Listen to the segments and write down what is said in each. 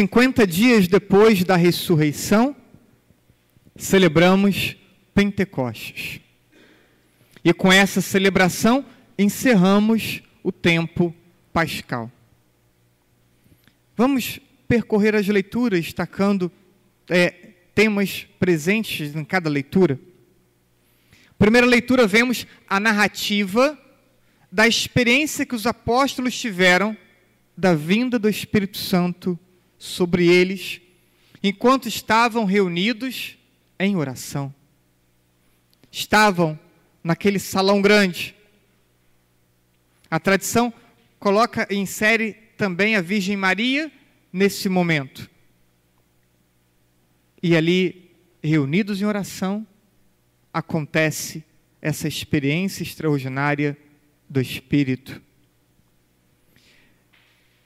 50 dias depois da ressurreição, celebramos Pentecostes. E com essa celebração, encerramos o tempo pascal. Vamos percorrer as leituras, destacando é, temas presentes em cada leitura. Primeira leitura, vemos a narrativa da experiência que os apóstolos tiveram da vinda do Espírito Santo sobre eles, enquanto estavam reunidos em oração. Estavam naquele salão grande. A tradição coloca e insere também a Virgem Maria nesse momento. E ali, reunidos em oração, acontece essa experiência extraordinária do Espírito.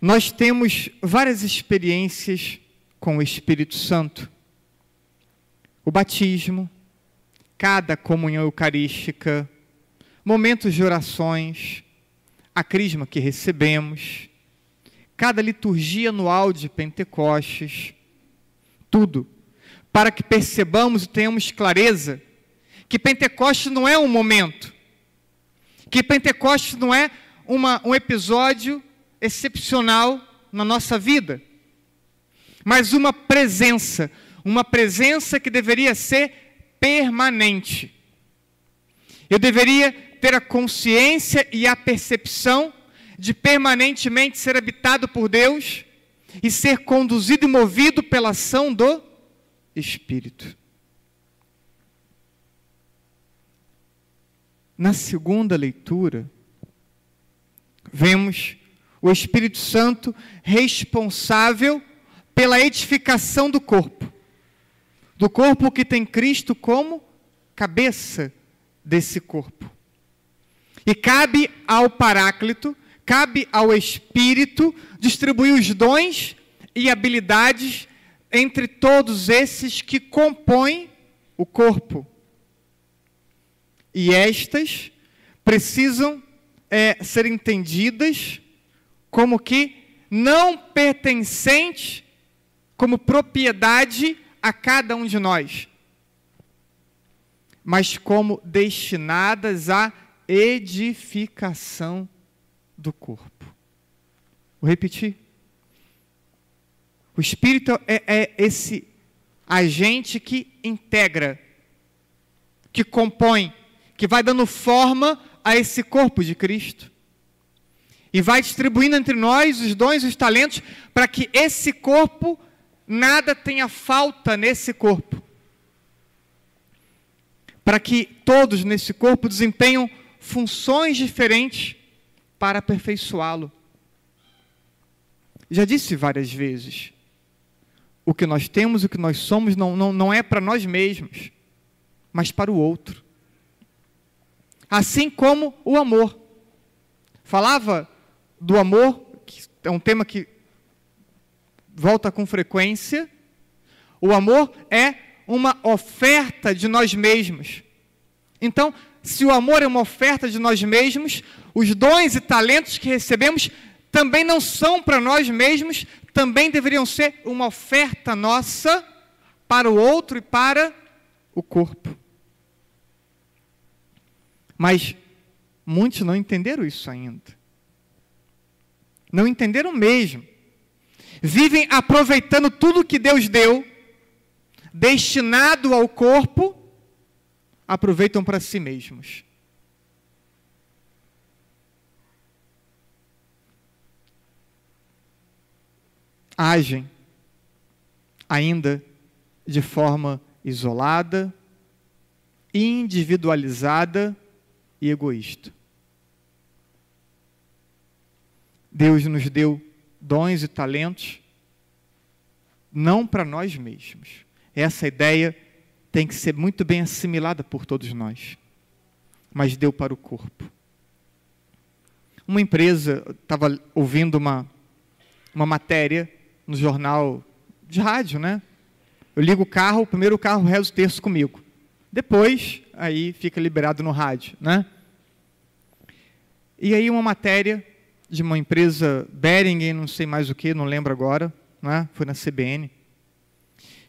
Nós temos várias experiências com o Espírito Santo. O batismo, cada comunhão eucarística, momentos de orações, a crisma que recebemos, cada liturgia anual de Pentecostes, tudo, para que percebamos e tenhamos clareza que Pentecostes não é um momento, que Pentecostes não é uma, um episódio excepcional na nossa vida, mas uma presença, uma presença que deveria ser permanente. Eu deveria ter a consciência e a percepção de permanentemente ser habitado por Deus e ser conduzido e movido pela ação do Espírito. Na segunda leitura, vemos o Espírito Santo responsável pela edificação do corpo, do corpo que tem Cristo como cabeça desse corpo. E cabe ao Paráclito, cabe ao Espírito distribuir os dons e habilidades entre todos esses que compõem o corpo. E estas precisam é, ser entendidas como que não pertencente como propriedade a cada um de nós, mas como destinadas à edificação do corpo. Vou repetir. O Espírito é, é esse agente que integra, que compõe, que vai dando forma a esse corpo de Cristo e vai distribuindo entre nós os dons e os talentos para que esse corpo, nada tenha falta nesse corpo. Para que todos nesse corpo desempenham funções diferentes para aperfeiçoá-lo. Já disse várias vezes: o que nós temos, o que nós somos, não, não, não é para nós mesmos, mas para o outro. Assim como o amor. Falava do amor, que é um tema que volta com frequência. O amor é uma oferta de nós mesmos. Então, se o amor é uma oferta de nós mesmos, os dons e talentos que recebemos também não são para nós mesmos, também deveriam ser uma oferta nossa para o outro e para o corpo. Mas muitos não entenderam isso ainda não entenderam mesmo. Vivem aproveitando tudo que Deus deu, destinado ao corpo, aproveitam para si mesmos. Agem ainda de forma isolada, individualizada e egoísta. Deus nos deu dons e talentos não para nós mesmos. Essa ideia tem que ser muito bem assimilada por todos nós. Mas deu para o corpo. Uma empresa, estava ouvindo uma, uma matéria no jornal de rádio, né? Eu ligo o carro, o primeiro carro reza o terço comigo. Depois, aí fica liberado no rádio, né? E aí uma matéria de uma empresa Beringen, não sei mais o que, não lembro agora, né? foi na CBN.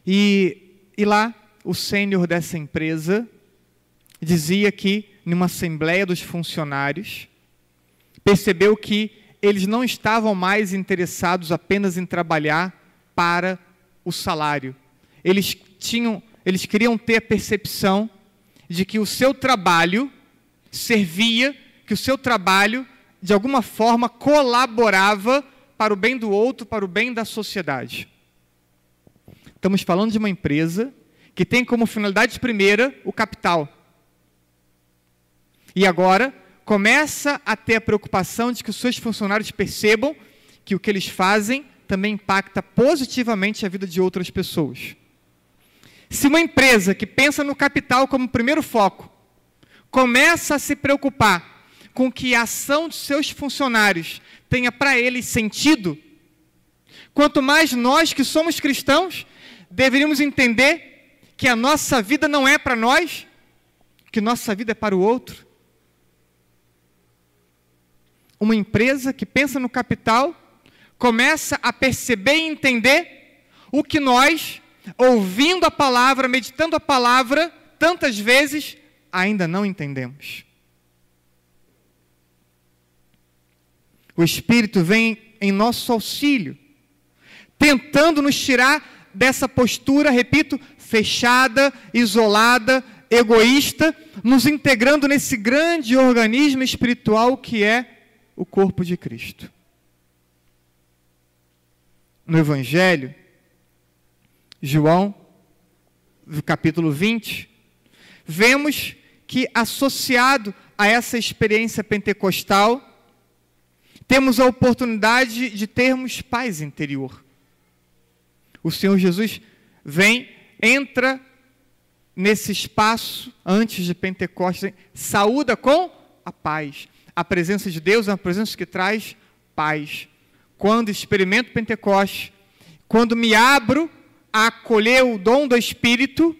E, e lá, o sênior dessa empresa dizia que, numa assembleia dos funcionários, percebeu que eles não estavam mais interessados apenas em trabalhar para o salário. Eles tinham, eles queriam ter a percepção de que o seu trabalho servia, que o seu trabalho de alguma forma colaborava para o bem do outro, para o bem da sociedade. Estamos falando de uma empresa que tem como finalidade primeira o capital. E agora começa a ter a preocupação de que os seus funcionários percebam que o que eles fazem também impacta positivamente a vida de outras pessoas. Se uma empresa que pensa no capital como primeiro foco começa a se preocupar com que a ação de seus funcionários tenha para eles sentido, quanto mais nós que somos cristãos deveríamos entender que a nossa vida não é para nós, que nossa vida é para o outro. Uma empresa que pensa no capital começa a perceber e entender o que nós, ouvindo a palavra, meditando a palavra, tantas vezes ainda não entendemos. O Espírito vem em nosso auxílio, tentando nos tirar dessa postura, repito, fechada, isolada, egoísta, nos integrando nesse grande organismo espiritual que é o corpo de Cristo. No Evangelho, João, capítulo 20, vemos que associado a essa experiência pentecostal, temos a oportunidade de termos paz interior. O Senhor Jesus vem, entra nesse espaço antes de Pentecostes, saúda com a paz. A presença de Deus é uma presença que traz paz. Quando experimento Pentecostes, quando me abro a acolher o dom do Espírito,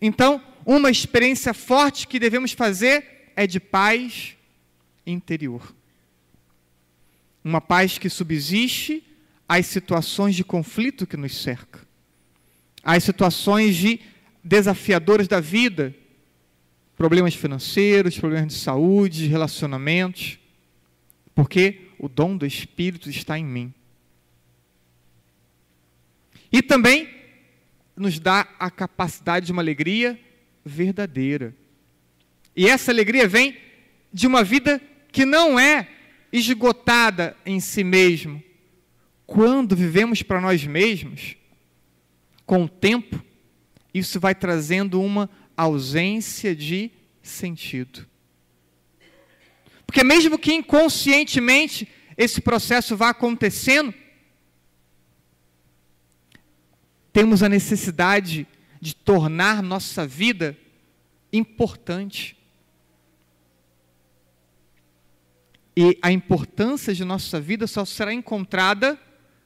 então uma experiência forte que devemos fazer é de paz interior uma paz que subsiste às situações de conflito que nos cerca, às situações de desafiadoras da vida, problemas financeiros, problemas de saúde, relacionamentos, porque o dom do Espírito está em mim. E também nos dá a capacidade de uma alegria verdadeira. E essa alegria vem de uma vida que não é esgotada em si mesmo. Quando vivemos para nós mesmos, com o tempo, isso vai trazendo uma ausência de sentido. Porque, mesmo que inconscientemente esse processo vá acontecendo, temos a necessidade de tornar nossa vida importante. E a importância de nossa vida só será encontrada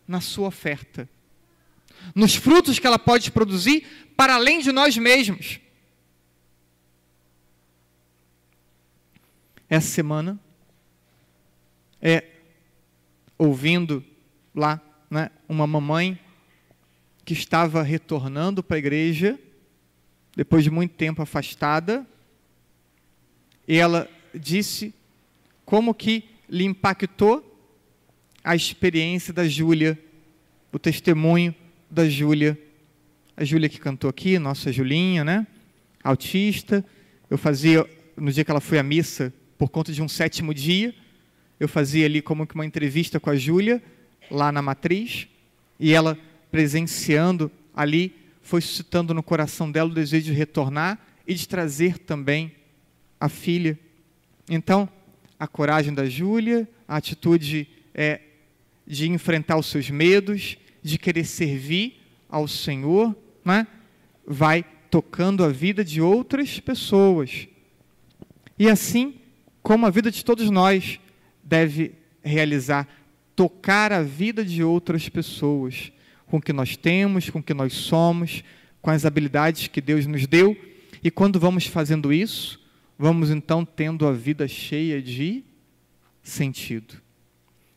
na sua oferta. Nos frutos que ela pode produzir para além de nós mesmos. Essa semana, é, ouvindo lá né, uma mamãe que estava retornando para a igreja, depois de muito tempo afastada, e ela disse como que lhe impactou a experiência da Júlia, o testemunho da Júlia. A Júlia que cantou aqui, nossa Julinha, né? Autista. Eu fazia, no dia que ela foi à missa, por conta de um sétimo dia, eu fazia ali como que uma entrevista com a Júlia, lá na matriz, e ela presenciando ali, foi suscitando no coração dela o desejo de retornar e de trazer também a filha. Então, a coragem da Júlia, a atitude é, de enfrentar os seus medos, de querer servir ao Senhor, né? vai tocando a vida de outras pessoas. E assim como a vida de todos nós deve realizar, tocar a vida de outras pessoas, com o que nós temos, com o que nós somos, com as habilidades que Deus nos deu. E quando vamos fazendo isso, vamos então tendo a vida cheia de sentido.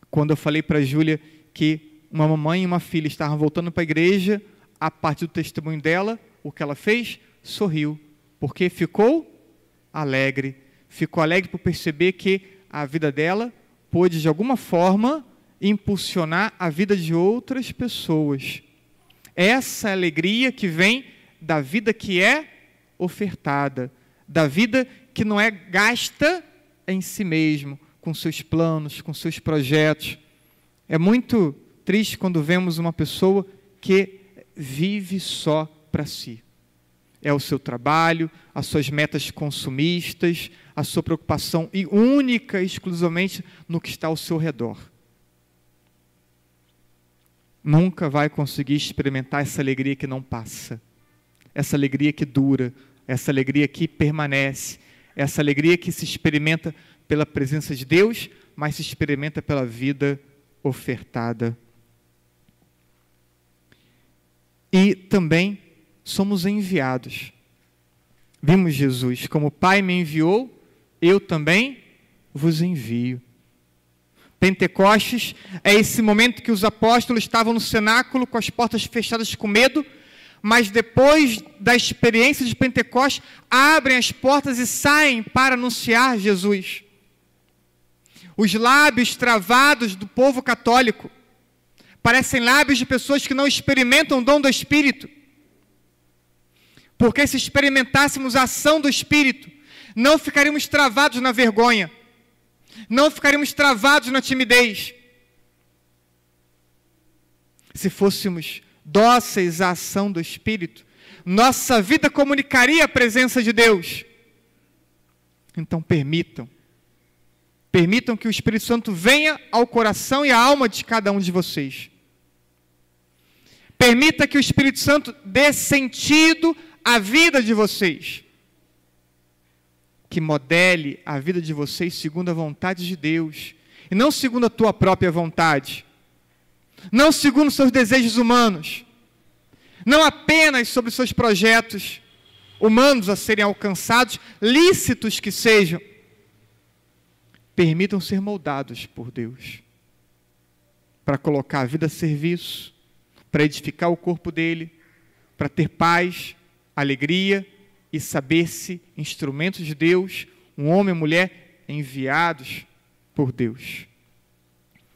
Quando eu falei para a Júlia que uma mamãe e uma filha estavam voltando para a igreja, a partir do testemunho dela, o que ela fez? Sorriu, porque ficou alegre. Ficou alegre por perceber que a vida dela pôde, de alguma forma, impulsionar a vida de outras pessoas. Essa alegria que vem da vida que é ofertada, da vida que não é gasta em si mesmo, com seus planos, com seus projetos. É muito triste quando vemos uma pessoa que vive só para si. É o seu trabalho, as suas metas consumistas, a sua preocupação e única e exclusivamente no que está ao seu redor. Nunca vai conseguir experimentar essa alegria que não passa, essa alegria que dura, essa alegria que permanece, essa alegria que se experimenta pela presença de Deus, mas se experimenta pela vida ofertada. E também somos enviados. Vimos Jesus, como o Pai me enviou, eu também vos envio. Pentecostes é esse momento que os apóstolos estavam no cenáculo com as portas fechadas com medo, mas depois da experiência de Pentecostes, abrem as portas e saem para anunciar Jesus. Os lábios travados do povo católico parecem lábios de pessoas que não experimentam o dom do Espírito. Porque se experimentássemos a ação do Espírito, não ficaríamos travados na vergonha, não ficaríamos travados na timidez. Se fôssemos dóceis à ação do Espírito, nossa vida comunicaria a presença de Deus. Então permitam, permitam que o Espírito Santo venha ao coração e à alma de cada um de vocês. Permita que o Espírito Santo dê sentido à vida de vocês. Que modele a vida de vocês segundo a vontade de Deus, e não segundo a tua própria vontade não segundo seus desejos humanos, não apenas sobre seus projetos humanos a serem alcançados, lícitos que sejam, permitam ser moldados por Deus, para colocar a vida a serviço, para edificar o corpo dele, para ter paz, alegria e saber-se instrumentos de Deus, um homem e mulher enviados por Deus.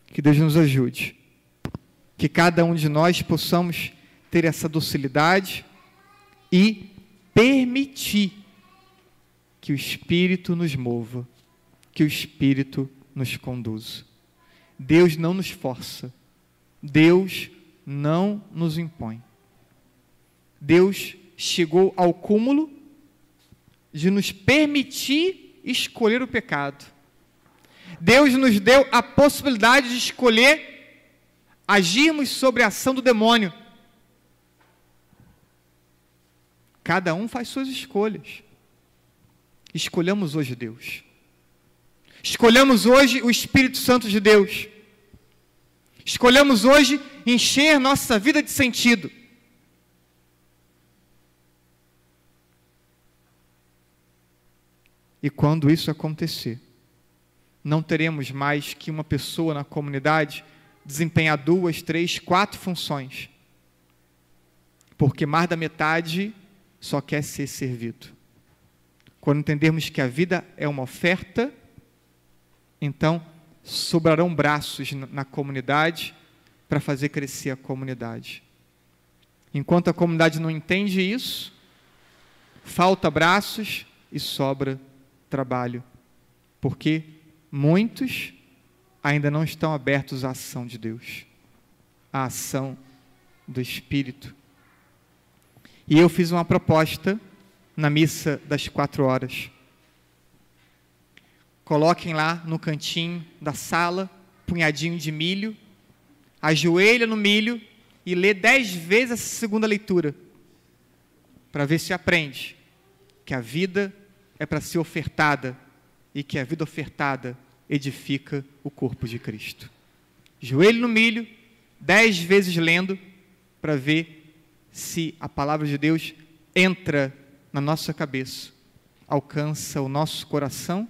Que Deus nos ajude que cada um de nós possamos ter essa docilidade e permitir que o Espírito nos mova, que o Espírito nos conduza. Deus não nos força, Deus não nos impõe. Deus chegou ao cúmulo de nos permitir escolher o pecado. Deus nos deu a possibilidade de escolher agirmos sobre a ação do demônio. Cada um faz suas escolhas. Escolhamos hoje Deus. Escolhamos hoje o Espírito Santo de Deus. Escolhamos hoje encher nossa vida de sentido. E quando isso acontecer, não teremos mais que uma pessoa na comunidade desempenhar duas, três, quatro funções. Porque mais da metade só quer ser servido. Quando entendermos que a vida é uma oferta, então sobrarão braços na comunidade para fazer crescer a comunidade. Enquanto a comunidade não entende isso, falta braços e sobra trabalho. Porque muitos ainda não estão abertos à ação de Deus, à ação do Espírito. E eu fiz uma proposta na missa das quatro horas. Coloquem lá no cantinho da sala, punhadinho de milho, ajoelha no milho e lê dez vezes essa segunda leitura, para ver se aprende que a vida é para ser ofertada e que a vida ofertada edifica o corpo de Cristo. Joelho no milho, dez vezes lendo, para ver se a palavra de Deus entra na nossa cabeça, alcança o nosso coração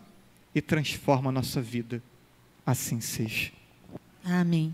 e transforma a nossa vida. Assim seja. Amém.